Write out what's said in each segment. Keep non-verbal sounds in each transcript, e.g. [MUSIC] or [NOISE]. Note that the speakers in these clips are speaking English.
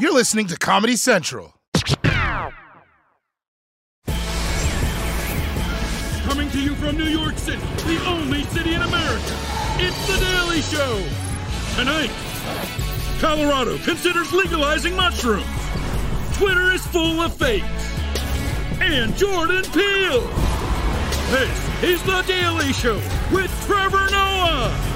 You're listening to Comedy Central. Coming to you from New York City, the only city in America, it's The Daily Show. Tonight, Colorado considers legalizing mushrooms. Twitter is full of fakes. And Jordan Peele. This is The Daily Show with Trevor Noah.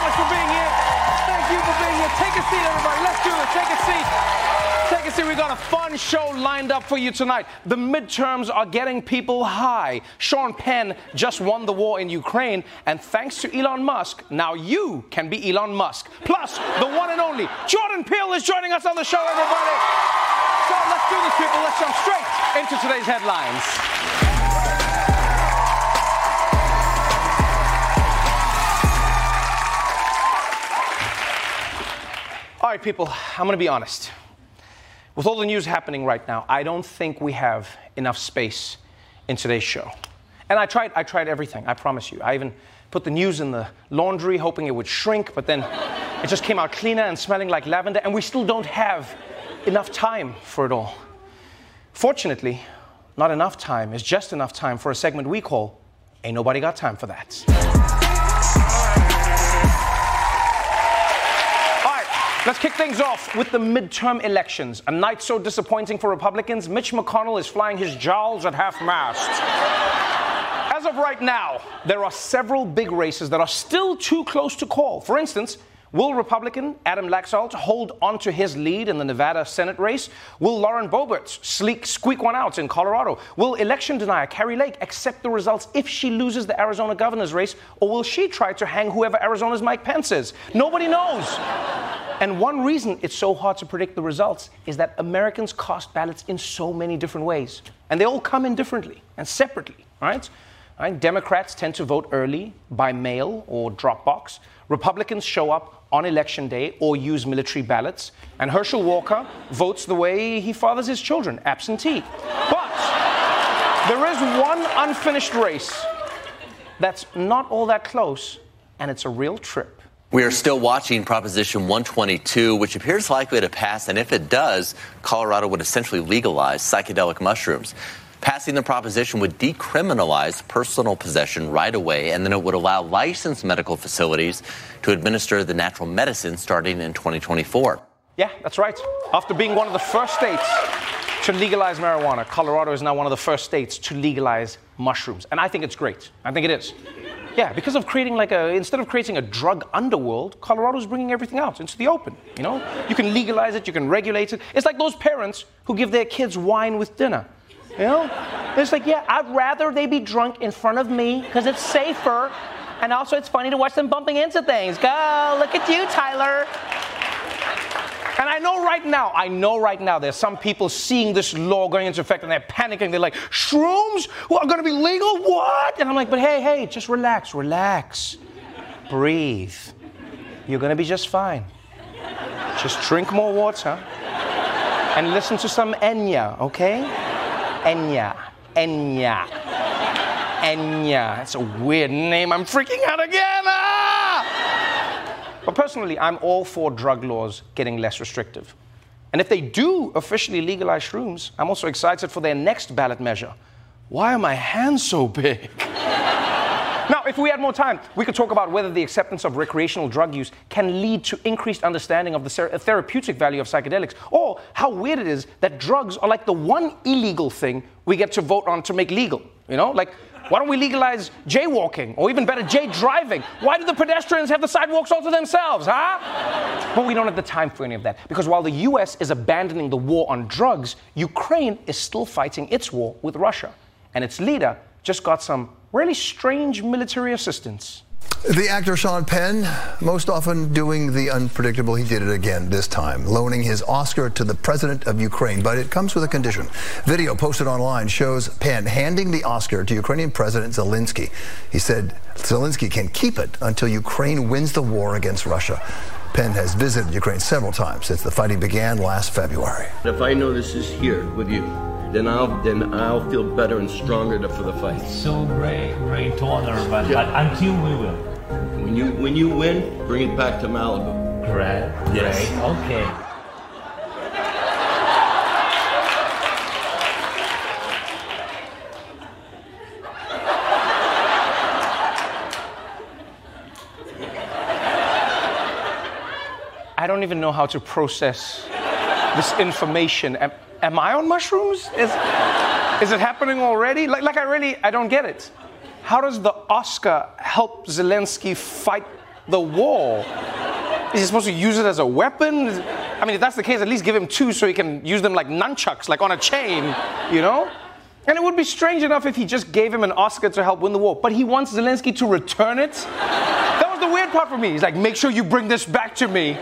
Much for being here. Thank you for being here. Take a seat, everybody. Let's do this. Take a seat. Take a seat. We got a fun show lined up for you tonight. The midterms are getting people high. Sean Penn just won the war in Ukraine, and thanks to Elon Musk, now you can be Elon Musk. Plus, the one and only Jordan Peele is joining us on the show, everybody. So let's do this, people. Let's jump straight into today's headlines. All right, people, I'm going to be honest. With all the news happening right now, I don't think we have enough space in today's show. And I tried, I tried everything, I promise you. I even put the news in the laundry, hoping it would shrink, but then [LAUGHS] it just came out cleaner and smelling like lavender, and we still don't have enough time for it all. Fortunately, not enough time is just enough time for a segment we call Ain't Nobody Got Time for That. Let's kick things off with the midterm elections. A night so disappointing for Republicans, Mitch McConnell is flying his jowls at half mast. As of right now, there are several big races that are still too close to call. For instance, will Republican Adam Laxalt hold on to his lead in the Nevada Senate race? Will Lauren Boebert sleek, squeak one out in Colorado? Will election denier Kari Lake accept the results if she loses the Arizona governor's race? Or will she try to hang whoever Arizona's Mike Pence is? Nobody knows. And one reason it's so hard to predict the results is that Americans cast ballots in so many different ways. And they all come in differently and separately, right? Right? Democrats tend to vote early by mail or Dropbox. Republicans show up on election day or use military ballots. And Herschel Walker votes the way he fathers his children, absentee. But there is one unfinished race that's not all that close, and it's a real trip. We are still watching Proposition 122, which appears likely to pass, and if it does, Colorado would essentially legalize psychedelic mushrooms. Passing the proposition would decriminalize personal possession right away, and then it would allow licensed medical facilities to administer the natural medicine starting in 2024. Yeah, that's right. After being one of the first states to legalize marijuana, Colorado is now one of the first states to legalize mushrooms. And I think it's great. I think it is. Yeah, because of creating like a, instead of creating a drug underworld, Colorado's bringing everything out into the open. You know, you can legalize it, you can regulate it. It's like those parents who give their kids wine with dinner. You know, it's like, yeah, I'd rather they be drunk in front of me because it's safer, and also it's funny to watch them bumping into things. Go, look at you, Tyler. And I know right now, I know right now, there's some people seeing this law going into effect and they're panicking. They're like, shrooms are going to be legal? What? And I'm like, but hey, hey, just relax, relax, breathe. You're going to be just fine. Just drink more water and listen to some Enya, okay? Enya, Enya. Enya. That's a weird name. I'm freaking out again. Ah! But personally, I'm all for drug laws getting less restrictive. And if they do officially legalize shrooms, I'm also excited for their next ballot measure. Why are my hands so big? [LAUGHS] If we had more time, we could talk about whether the acceptance of recreational drug use can lead to increased understanding of the therapeutic value of psychedelics, or how weird it is that drugs are like the one illegal thing we get to vote on to make legal. You know, like why don't we legalize jaywalking or even better, jay driving? Why do the pedestrians have the sidewalks all to themselves, huh? But we don't have the time for any of that because while the US is abandoning the war on drugs, Ukraine is still fighting its war with Russia. And its leader just got some really strange military assistance. The actor Sean Penn, most often doing the unpredictable, he did it again this time, loaning his Oscar to the president of Ukraine. But it comes with a condition. Video posted online shows Penn handing the Oscar to Ukrainian President Zelensky. He said Zelensky can keep it until Ukraine wins the war against Russia. Penn has visited Ukraine several times since the fighting began last February. If I know this is here with you, then I'll then I'll feel better and stronger for the fight. So great, great to honor, but, yeah. but until we will. When you when you win, bring it back to Malibu. Great. Yes. Great. Okay. I don't even know how to process this information. Am, am I on mushrooms? Is, is it happening already? Like, like, I really, I don't get it. How does the Oscar help Zelensky fight the war? Is he supposed to use it as a weapon? I mean, if that's the case, at least give him two so he can use them like nunchucks, like on a chain, you know? And it would be strange enough if he just gave him an Oscar to help win the war, but he wants Zelensky to return it. That was the weird part for me. He's like, make sure you bring this back to me.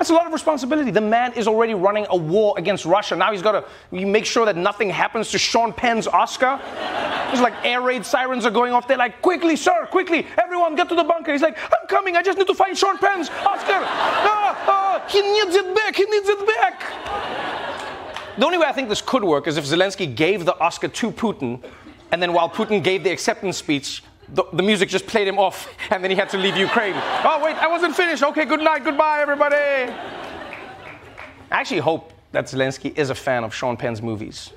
That's a lot of responsibility. The man is already running a war against Russia. Now he's got to make sure that nothing happens to Sean Penn's Oscar. It's like air raid sirens are going off. They're like, quickly, sir, quickly, everyone get to the bunker. He's like, I'm coming. I just need to find Sean Penn's Oscar. Ah, ah, he needs it back. He needs it back. The only way I think this could work is if Zelensky gave the Oscar to Putin, and then while Putin gave the acceptance speech, the, the, music just played him off, and then he had to leave Ukraine. oh, wait, I wasn't finished. Okay, good night, goodbye, everybody. I actually hope that Zelensky is a fan of Sean Penn's movies.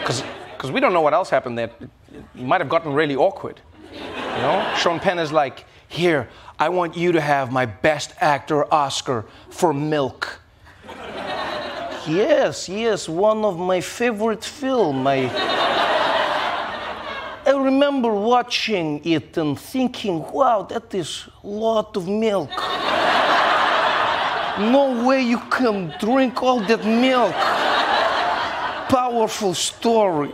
Because we don't know what else happened there. It might have gotten really awkward. You know? Sean Penn is like, here, I want you to have my best actor Oscar for Milk. yes, yes, one of my favorite film. I remember watching it and thinking, wow, that is a lot of milk. no way you can drink all that milk. Powerful story.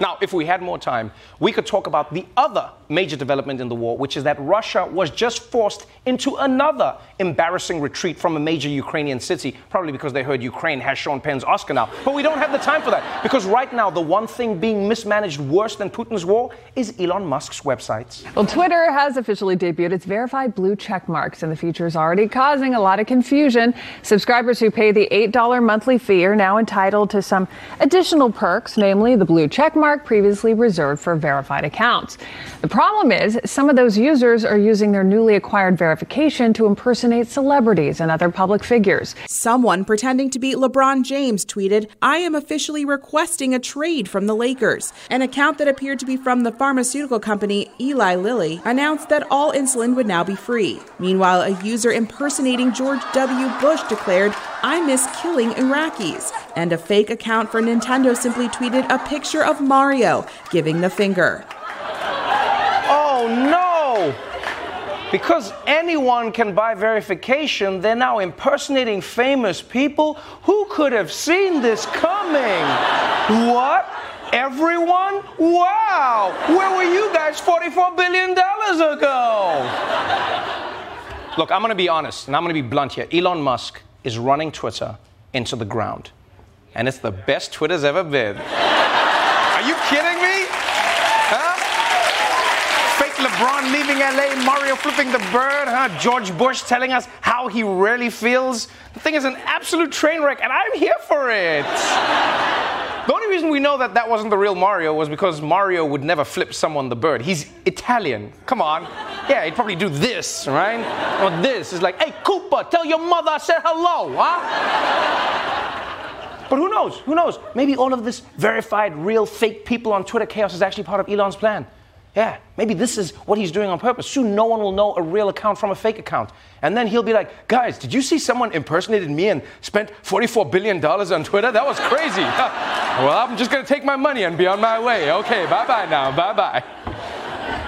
Now, if we had more time, we could talk about the other major development in the war, which is that Russia was just forced into another embarrassing retreat from a major Ukrainian city, probably because they heard Ukraine has Sean Penn's Oscar now. But we don't have the time for that, because right now, the one thing being mismanaged worse than Putin's war is Elon Musk's websites. Well, Twitter has officially debuted its verified blue check marks, and the feature is already causing a lot of confusion. Subscribers who pay the $8 monthly fee are now entitled to some additional perks, namely the blue check mark mark previously reserved for verified accounts. The problem is some of those users are using their newly acquired verification to impersonate celebrities and other public figures. Someone pretending to be LeBron James tweeted, I am officially requesting a trade from the Lakers. An account that appeared to be from the pharmaceutical company Eli Lilly announced that all insulin would now be free. Meanwhile, a user impersonating George W. Bush declared, I miss killing Iraqis. And a fake account for Nintendo simply tweeted a picture of Mario giving the finger. Oh no! Because anyone can buy verification, they're now impersonating famous people. Who could have seen this coming? What? Everyone? Wow! Where were you guys $44 billion ago? Look, I'm gonna be honest and I'm gonna be blunt here. Elon Musk is running Twitter into the ground. And it's the best Twitter's ever been. Are you kidding me? Huh? Fake LeBron leaving LA, Mario flipping the bird, huh? George Bush telling us how he really feels. The thing is an absolute train wreck, and I'm here for it. The only reason we know that that wasn't the real Mario was because Mario would never flip someone the bird. He's Italian. Come on. Yeah, he'd probably do this, right? Or this. It's like, hey, Cooper, tell your mother I said hello, huh? But who knows? Who knows? Maybe all of this verified, real, fake people on Twitter chaos is actually part of Elon's plan. Yeah, maybe this is what he's doing on purpose. Soon no one will know a real account from a fake account. And then he'll be like, guys, did you see someone impersonated me and spent $44 billion on Twitter? That was crazy. [LAUGHS] well, I'm just going to take my money and be on my way. Okay, bye bye now. Bye bye.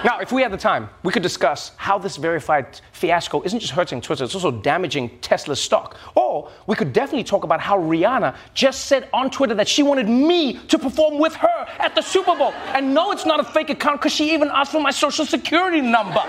Now, if we had the time, we could discuss how this verified fiasco isn't just hurting Twitter, it's also damaging Tesla's stock. Or we could definitely talk about how Rihanna just said on Twitter that she wanted me to perform with her at the Super Bowl. And no, it's not a fake account because she even asked for my social security number.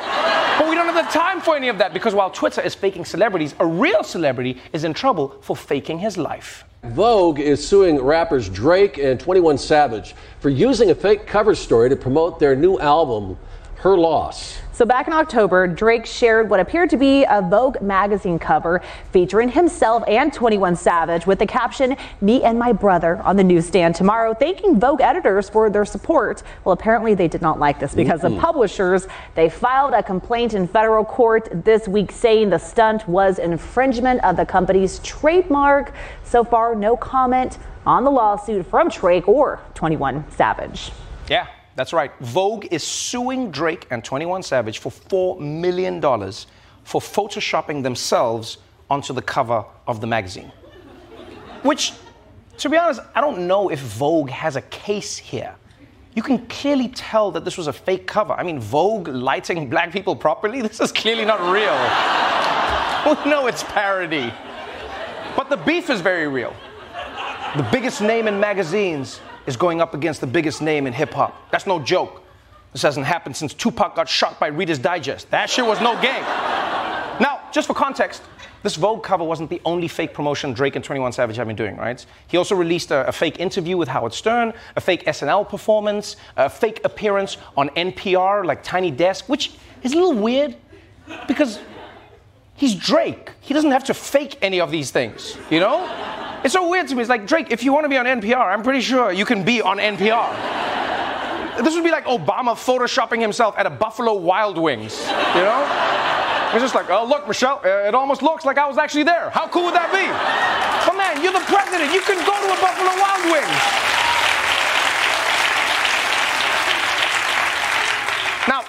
but we don't have the time for any of that because while Twitter is faking celebrities, a real celebrity is in trouble for faking his life. Vogue is suing rappers Drake and 21 Savage for using a fake cover story to promote their new album her loss. So back in October, Drake shared what appeared to be a Vogue magazine cover featuring himself and 21 Savage with the caption, Me and my brother on the newsstand tomorrow, thanking Vogue editors for their support. Well, apparently they did not like this because mm-hmm. the publishers, they filed a complaint in federal court this week saying the stunt was infringement of the company's trademark. So far, no comment on the lawsuit from Drake or 21 Savage. Yeah, that's right. Vogue is suing Drake and 21 Savage for $4 million for photoshopping themselves onto the cover of the magazine. Which, to be honest, I don't know if Vogue has a case here. You can clearly tell that this was a fake cover. I mean, Vogue lighting black people properly? [LAUGHS] This is clearly not real. [LAUGHS] we know it's parody. But the beef is very real. The biggest name in magazines is going up against the biggest name in hip hop. That's no joke. This hasn't happened since Tupac got shot by Reader's Digest. That shit was no game. Now, just for context, this Vogue cover wasn't the only fake promotion Drake and 21 Savage have been doing, right? He also released a, a, fake interview with Howard Stern, a fake SNL performance, a fake appearance on NPR, like Tiny Desk, which is a little weird because he's Drake. He doesn't have to fake any of these things, you know? It's so weird to me. It's like, Drake, if you want to be on NPR, I'm pretty sure you can be on NPR. this would be like Obama photoshopping himself at a Buffalo Wild Wings, you know? It's just like, oh, look, Michelle, uh, it almost looks like I was actually there. How cool would that be? But man, you're the president. You can go to a Buffalo Wild Wings.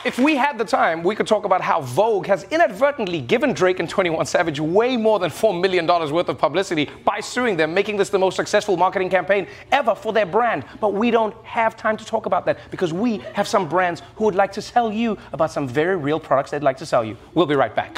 If we had the time, we could talk about how Vogue has inadvertently given Drake and 21 Savage way more than $4 million worth of publicity by suing them, making this the most successful marketing campaign ever for their brand. But we don't have time to talk about that because we have some brands who would like to tell you about some very real products they'd like to sell you. We'll be right back.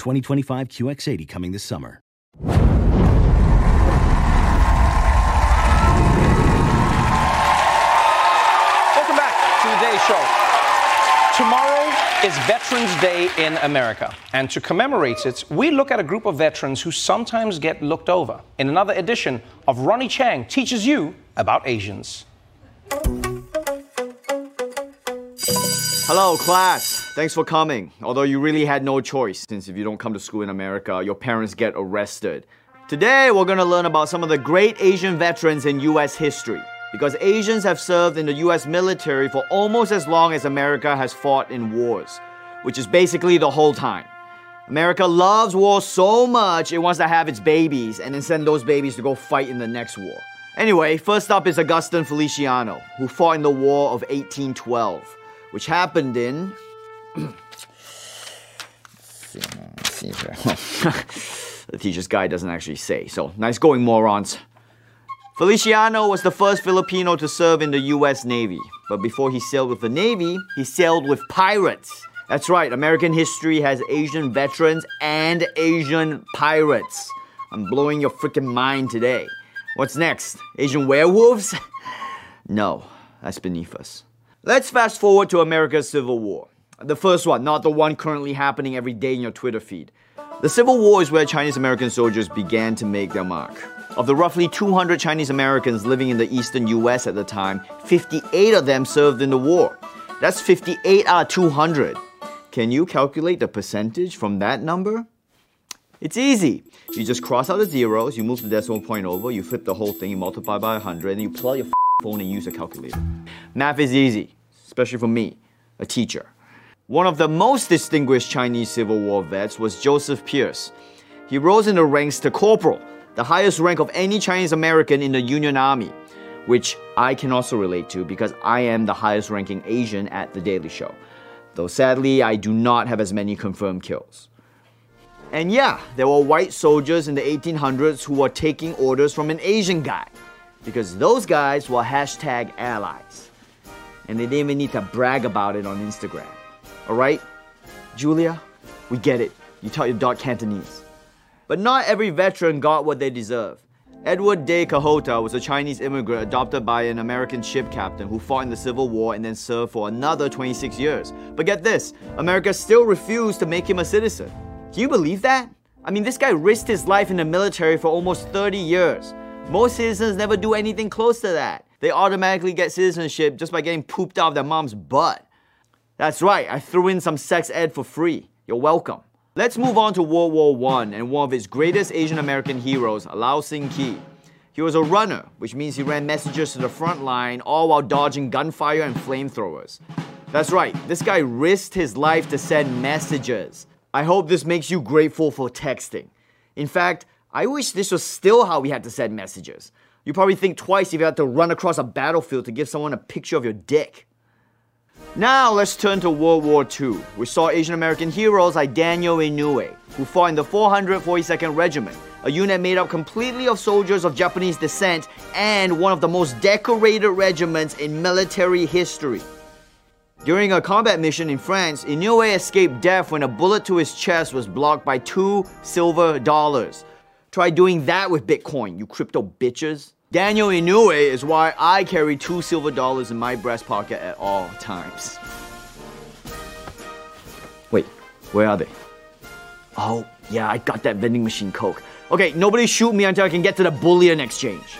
2025 QX80 coming this summer. Welcome back to the Day Show. Tomorrow is Veterans Day in America. And to commemorate it, we look at a group of veterans who sometimes get looked over in another edition of Ronny Chieng Teaches You About Asians. Hello, class. Thanks for coming. Although you really had no choice, since if you don't come to school in America, your parents get arrested. Today, we're gonna learn about some of the great Asian veterans in US history. Because Asians have served in the US military for almost as long as America has fought in wars, which is basically the whole time. America loves war so much it wants to have its babies and then send those babies to go fight in the next war. Anyway, first up is Augustin Feliciano, who fought in the War of 1812, which happened in. see [COUGHS] here. the teacher's guide doesn't actually say, so nice going, morons. Feliciano was the first Filipino to serve in the US Navy, but before he sailed with the Navy, he sailed with pirates. That's right, American history has Asian veterans and Asian pirates. I'm blowing your freaking mind today. What's next? Asian werewolves? [LAUGHS] no, that's beneath us. Let's fast forward to America's Civil War. The first one, not the one currently happening every day in your Twitter feed. The Civil War is where Chinese American soldiers began to make their mark. Of the roughly 200 Chinese Americans living in the eastern US at the time, 58 of them served in the war. That's 58 out of 200. Can you calculate the percentage from that number? It's easy. You just cross out the zeros, you move the decimal point over, you flip the whole thing, you multiply by 100, and you out your phone and use a calculator. Math is easy, especially for me, a teacher. One of the most distinguished Chinese Civil War vets was Joseph Pierce. He rose in the ranks to corporal, the highest rank of any Chinese American in the Union Army, which I can also relate to because I am the highest ranking Asian at The Daily Show. Though sadly, I do not have as many confirmed kills. And yeah, there were white soldiers in the 1800s who were taking orders from an Asian guy, because those guys were hashtag allies. And they didn't even need to brag about it on Instagram. Alright? Julia, we get it. You taught your dog Cantonese. But not every veteran got what they deserve. Edward Day Cohota was a Chinese immigrant adopted by an American ship captain who fought in the Civil War and then served for another 26 years. But get this America still refused to make him a citizen. Can you believe that? I mean, this guy risked his life in the military for almost 30 years. Most citizens never do anything close to that. They automatically get citizenship just by getting pooped out of their mom's butt. That's right, I threw in some sex ed for free. You're welcome. Let's move on to World War I and one of its greatest Asian American heroes, Lau Sing Ki. He was a runner, which means he ran messages to the front line, all while dodging gunfire and flamethrowers. That's right, this guy risked his life to send messages. I hope this makes you grateful for texting. In fact, I wish this was still how we had to send messages. You probably think twice if you had to run across a battlefield to give someone a picture of your dick. Now let's turn to World War II. We saw Asian American heroes like Daniel Inouye, who fought in the 442nd Regiment, a unit made up completely of soldiers of Japanese descent and one of the most decorated regiments in military history. During a combat mission in France, Inouye escaped death when a bullet to his chest was blocked by two silver dollars. Try doing that with Bitcoin, you crypto bitches. Daniel Inouye is why I carry two silver dollars in my breast pocket at all times. Wait, where are they? Oh, yeah, I got that vending machine coke. Okay, nobody shoot me until I can get to the bullion exchange.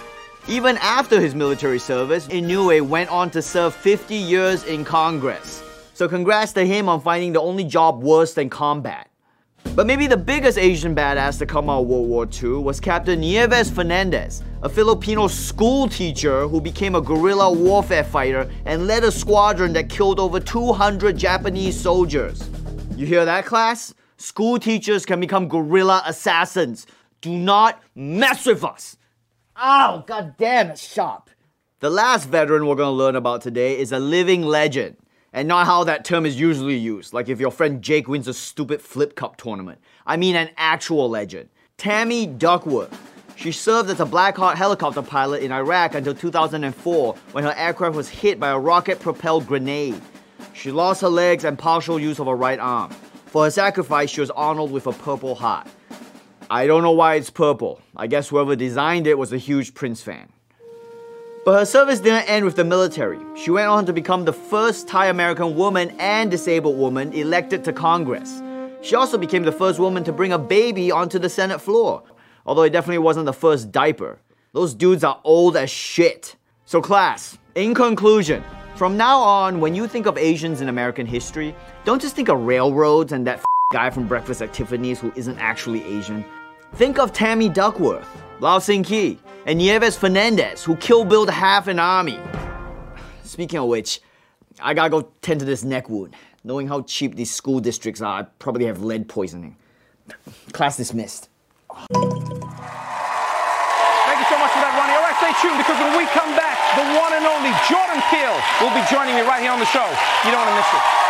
Even after his military service, Inouye went on to serve 50 years in Congress. So congrats to him on finding the only job worse than combat. But maybe the biggest Asian badass to come out of World War II was Captain Nieves Fernandez, a Filipino school teacher who became a guerrilla warfare fighter and led a squadron that killed over 200 Japanese soldiers. You hear that, class? School teachers can become guerrilla assassins. Do not mess with us! Ow, god damn, it's sharp. The last veteran we're gonna learn about today is a living legend and not how that term is usually used, like if your friend Jake wins a stupid flip cup tournament. I mean an actual legend. Tammy Duckworth. She served as a Black Hawk helicopter pilot in Iraq until 2004 when her aircraft was hit by a rocket propelled grenade. She lost her legs and partial use of her right arm. For her sacrifice, she was honored with a Purple Heart. I don't know why it's purple. I guess whoever designed it was a huge Prince fan. But her service didn't end with the military. She went on to become the first Thai American woman and disabled woman elected to Congress. She also became the first woman to bring a baby onto the Senate floor, although it definitely wasn't the first diaper. Those dudes are old as shit. So, class, in conclusion, from now on, when you think of Asians in American history, don't just think of railroads and that guy from Breakfast at Tiffany's who isn't actually Asian. Think of Tammy Duckworth, Lao Sing Ki, and Nieves Fernandez, who kill billed half an army. Speaking of which, I gotta go tend to this neck wound. Knowing how cheap these school districts are, I probably have lead poisoning. Class dismissed. Thank you so much for that, Ronnie. All right, stay tuned because when we come back, the one and only Jordan Peele will be joining me right here on the show. You don't want to miss it.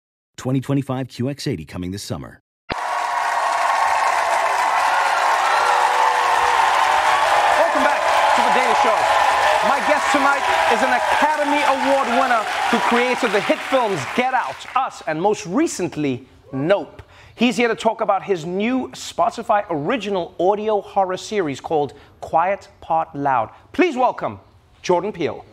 2025 QX80 coming this summer. Welcome back to The Daily Show. My guest tonight is an Academy Award winner who created the hit films Get Out, Us, and most recently, Nope. He's here to talk about his new Spotify original audio horror series called Quiet Part Loud. Please welcome Jordan Peele.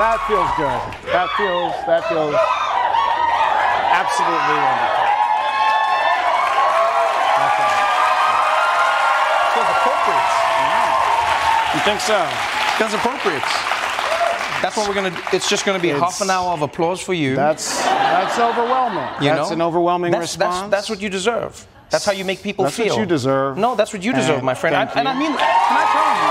That feels good. That feels that feels absolutely wonderful. Okay. Feels appropriate. You think so? Feels appropriate. That's what we're gonna. It's just gonna be It's- half an hour of applause for you. That's that's overwhelming. You that's know? an overwhelming that's, response. That's, that's what you deserve. That's how you make people feel. That's what you deserve. No, that's what you deserve, And my friend. I, thank and I mean, can I tell you?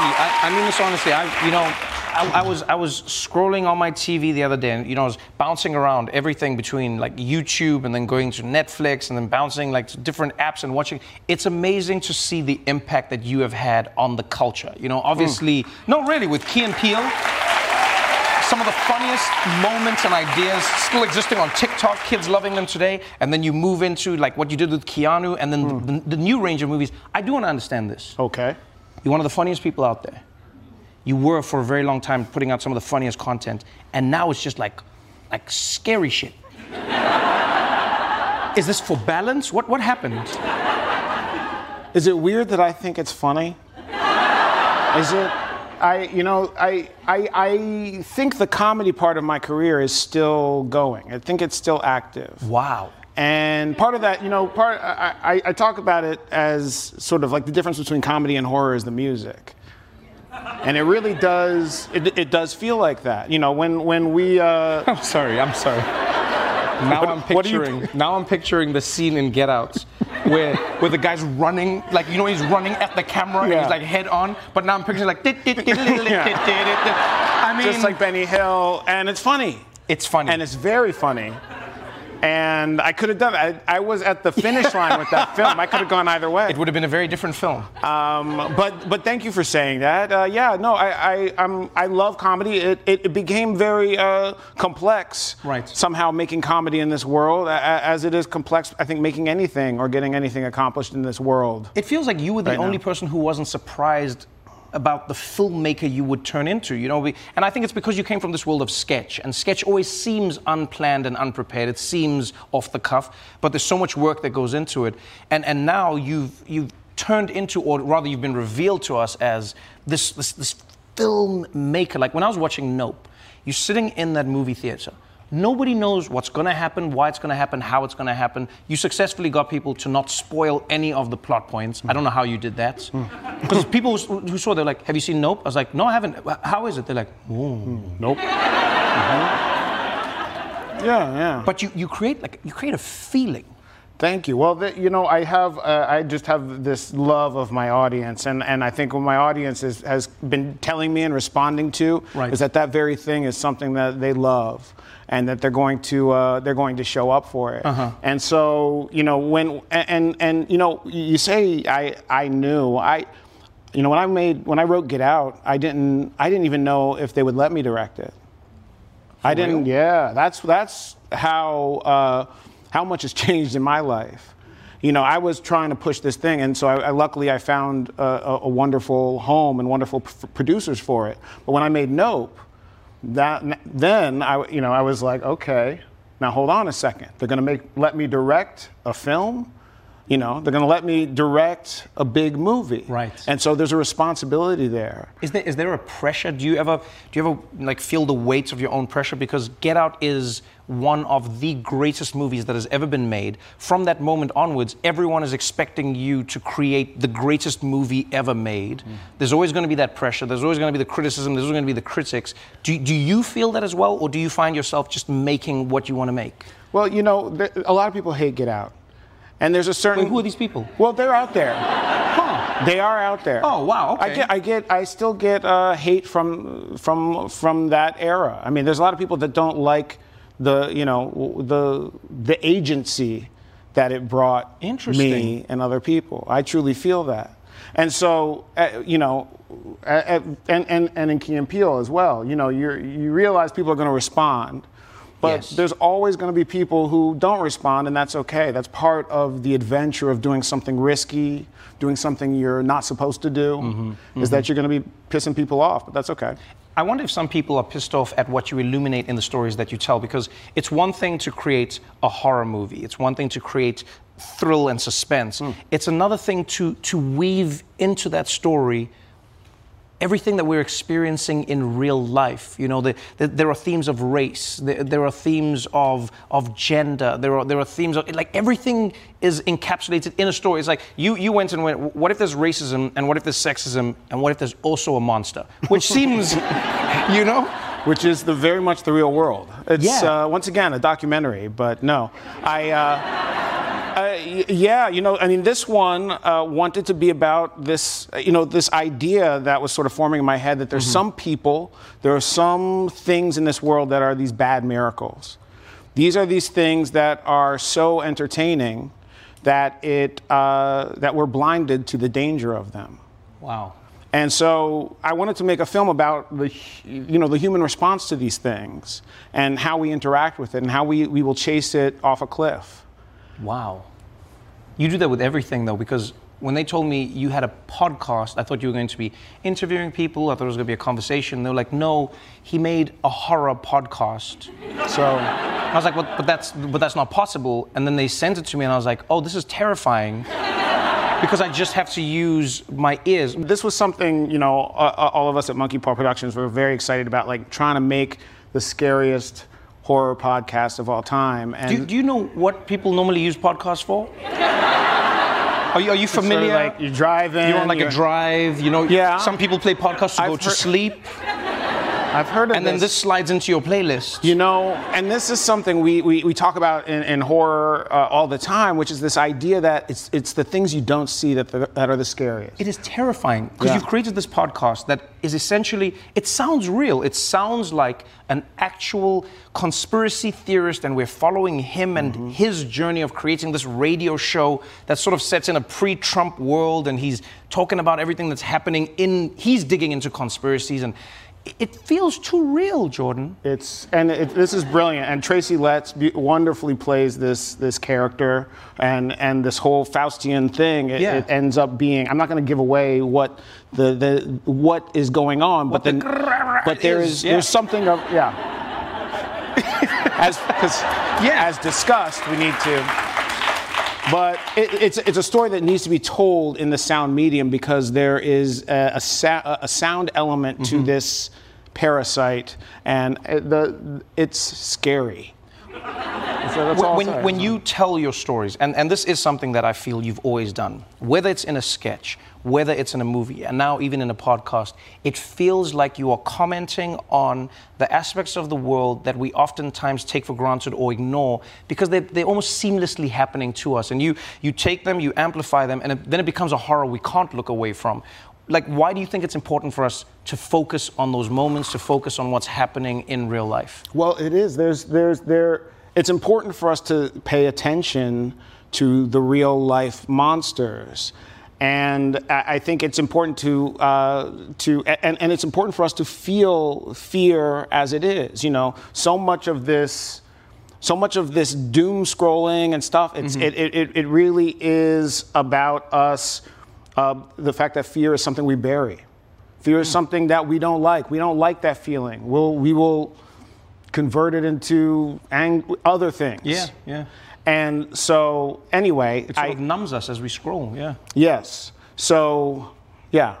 Honestly. I, I mean this honestly. I, you know, I, I was I was scrolling on my TV the other day, and you know, I was bouncing around everything between like YouTube and then going to Netflix and then bouncing like to different apps and watching. It's amazing to see the impact that you have had on the culture. You know, obviously, hmm. no, really, with Key and Peele some of the funniest moments and ideas still existing on TikTok, kids loving them today, and then you move into like what you did with Keanu and then hmm. the, the new range of movies. I do want to understand this. Okay. You're one of the funniest people out there. You were for a very long time putting out some of the funniest content, and now it's just like like scary shit. [LAUGHS] Is this for balance? What what happened? Is it weird that I think it's funny? Is it? I, you know, I, I, I think the comedy part of my career is still going. I think it's still active. Wow. And part of that, you know, part I, I, I talk about it as sort of like the difference between comedy and horror is the music. And it really does, it, it does feel like that. You know, when, when we. Uh, [LAUGHS] I'm sorry, I'm sorry. Now What- I'm what you- picturing. now I'm picturing the scene in Get Out, where where the guy's running, like you know he's running at the camera and he's like head on. But now I'm picturing like. I mean, just like Benny Hill, and it's funny. It's funny. And it's very funny. And I could have done. I, I was at the finish [LAUGHS] line with that film. I could have gone either way. It would have been a very different film. Um, but but thank you for saying that. Uh, yeah, no, I I I'm, I love comedy. It, it, became very uh, complex. Right. Somehow making comedy in this world, as it is complex. I think making anything or getting anything accomplished in this world. It feels like you were the Right only now. person who wasn't surprised about the filmmaker you would turn into, you know, we- and I think it's because you came from this world of sketch, and sketch always seems unplanned and unprepared. It seems off the cuff, but there's so much work that goes into it, and and now you've you've turned into, or rather, you've been revealed to us as this this, this filmmaker. Like when I was watching Nope, you're sitting in that movie theater. Nobody knows what's going to happen, why it's going to happen, how it's going to happen. You successfully got people to not spoil any of the plot points. I don't know how you did that. Hmm. Because people who who saw, they're like, Have you seen Nope? I was like, No, I haven't. How is it? They're like, oh, Nope. Mm-hmm. Yeah, yeah. But you, you create like you create a feeling. Thank you. Well, the, you know, I have, uh, I just have this love of my audience, and, and I think what my audience is, has been telling me and responding to Right. is that that very thing is something that they love, and that they're going to, uh, they're going to show up for it. Uh-huh. And so, you know, when and, and and you know, you say I I knew I. You know, when I made when I wrote Get Out, I didn't I didn't even know if they would let me direct it. I didn't. Yeah, that's that's how uh, how much has [LAUGHS] changed in my life. You know, I was trying to push this thing, and so I, I luckily I found a, a, a wonderful home and wonderful p- producers for it. But when I made Nope, that then I you know I was like, okay, now hold on a second. They're gonna make let me direct a film. You know, they're gonna let me direct a big movie. Right. And so there's a responsibility there. Is there is there a pressure? Do you ever do you ever like feel the weight of your own pressure? Because Get Out is one of the greatest movies that has ever been made. From that moment onwards, everyone is expecting you to create the greatest movie ever made. Mm. There's always going to be that pressure. There's always going to be the criticism. There's always going to be the critics. Do, do you feel that as well, or do you find yourself just making what you want to make? Well, you know, a lot of people hate Get Out. And there's a certain. Wait, who are these people? Well, they're out there. Huh. They are out there. Oh, wow, I okay. get, I get, I still get uh, hate from from from that era. I mean, there's a lot of people that don't like the, you know, the the agency that it brought Interesting. me and other people. I truly feel that. And so, uh, you know, uh, uh, and, and, and in Key and Peele as well, you know, you you realize people are going to respond. But Yes. there's always going to be people who don't respond, and that's okay. That's part of the adventure of doing something risky, doing something you're not supposed to do, Mm-hmm. is that you're going to be pissing people off, but that's okay. I wonder if some people are pissed off at what you illuminate in the stories that you tell because it's one thing to create a horror movie, it's one thing to create thrill and suspense. It's another thing to, to weave into that story everything that we're experiencing in real life. You know, the, the, there are themes of race, there, there are themes of, of gender, there are, there are themes of, like, everything is encapsulated in a story. It's like you, you went and went, what if there's racism, and what if there's sexism, and what if there's also a monster? Which [LAUGHS] seems, you know? Which is the very much the real world. It's Yeah. uh, once again a documentary, but no, I. Uh, uh, yeah, you know, I mean, this one uh, wanted to be about this, uh, you know, this idea that was sort of forming in my head that there's some people, there are some things in this world that are these bad miracles. These are these things that are so entertaining that it uh, that we're blinded to the danger of them. Wow. And so I wanted to make a film about the, you know, the human response to these things and how we interact with it and how we, we will chase it off a cliff. Wow. You do that with everything, though, because when they told me you had a podcast, I thought you were going to be interviewing people. I thought it was going to be a conversation. They were like, no, he made a horror podcast. So I was like, but, but, that's, but that's not possible. And then they sent it to me, and I was like, oh, this is terrifying. because I just have to use my ears. This was something, you know, uh, uh, all of us at Monkey Paw Productions were very excited about, like trying to make the scariest horror podcast of all time. And Do, you- do you know what people normally use podcasts for? Are you, are you It's sort of familiar? like you're driving, You're on like a drive, you know? Yeah. Some people play podcasts to I've go to heard- sleep. I've heard of and then this slides into your playlist. You know, and this is something we, we, we talk about in, in horror uh, all the time, which is this idea that it's, it's the things you don't see that, the, that are the scariest. It is terrifying because Yeah. you've created this podcast that is essentially, it sounds real. It sounds like an actual conspiracy theorist, and we're following him and Mm-hmm. his journey of creating this radio show that sort of sets in a pre Trump world, and he's talking about everything that's happening in, he's digging into conspiracies, and it- feels too real, Jordan. It's and it, this is brilliant. And Tracy Letts be, wonderfully plays this this character, and and this whole Faustian thing. It, Yeah. it ends up being. I'm not going to give away what the, the what is going on, but the then but there is, is yeah. there's something of yeah. [LAUGHS] as because yeah, as discussed, we need to. But it, it's, it's a story that needs to be told in the sound medium because there is a, a, sa- a sound element to Mm-hmm. this parasite, and the, it's scary. So that's all when, when you tell your stories, and, and this is something that I feel you've always done, whether it's in a sketch, whether it's in a movie, and now even in a podcast, it feels like you are commenting on the aspects of the world that we oftentimes take for granted or ignore because they, they're almost seamlessly happening to us. And you, you take them, you amplify them, and it, then it becomes a horror we can't look away from. Like, why do you think it's important for us to focus on those moments, to focus on what's happening in real life? Well, it is. There's, there's, there. It's important for us to pay attention to the real life monsters, and I think it's important to, uh, to, and, and it's important for us to feel fear as it is. You know, so much of this, so much of this doom scrolling and stuff. It's, it, it, it, it really is about us. Uh, the fact that fear is something we bury. Fear is something that we don't like. We don't like that feeling. We'll, we will convert it into ang- other things. Yeah, yeah. And so, anyway, It sort I, of numbs us as we scroll, yeah. yes. So, yeah.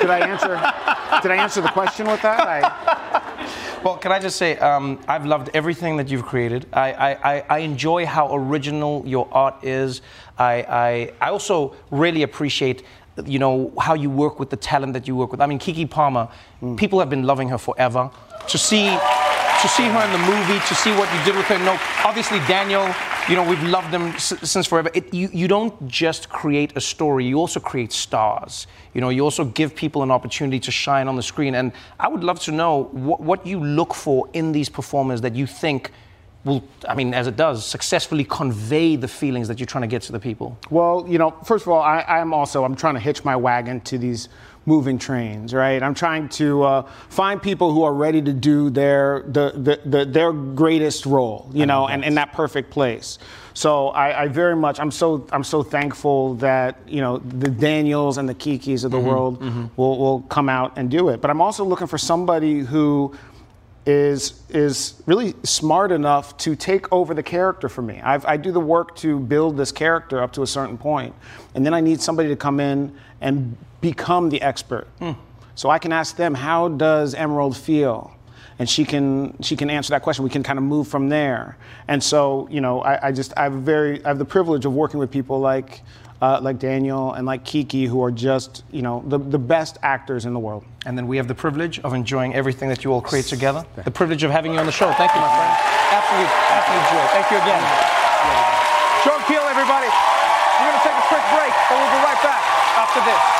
did I answer? Did I answer the question with that? I, Well, can I just say, um, I've loved everything that you've created. I, I, I, I enjoy how original your art is. I, I, I also really appreciate, you know, how you work with the talent that you work with. I mean, Keke Palmer, people have been loving her forever. To see, to see her in the movie, to see what you did with her. No, obviously Daniel, you know, we've loved s- since forever. It, you, you don't just create a story, you also create stars. You know, you also give people an opportunity to shine on the screen. And I would love to know what, what you look for in these performers that you think will, I mean, as it does, successfully convey the feelings that you're trying to get to the people. Well, you know, first of all, I, I'm also I'm trying to hitch my wagon to these moving trains, right? I'm trying to uh, find people who are ready to do their the, the, the their greatest role, you know, and in that perfect place. So I, I very much I'm so I'm so thankful that you know the Daniels and the Kekes of the Mhm, world mhm. will will come out and do it. But I'm also looking for somebody who is is really smart enough to take over the character for me. I've, I do the work to build this character up to a certain point, and then I need somebody to come in and become the expert. Hmm. So I can ask them, how does Emerald feel? And she can she can answer that question. We can kind of move from there. And so you know, I, I just I have very I have the privilege of working with people like. Uh, like Daniel and like Keke, who are just, you know, the, the best actors in the world. And then we have the privilege of enjoying everything that you all create together. The privilege of having you on the show. Thank you, my friend. Absolute, absolute joy. Thank you again. Sean Keel, everybody. We're going to take a quick break, but we'll be right back after this.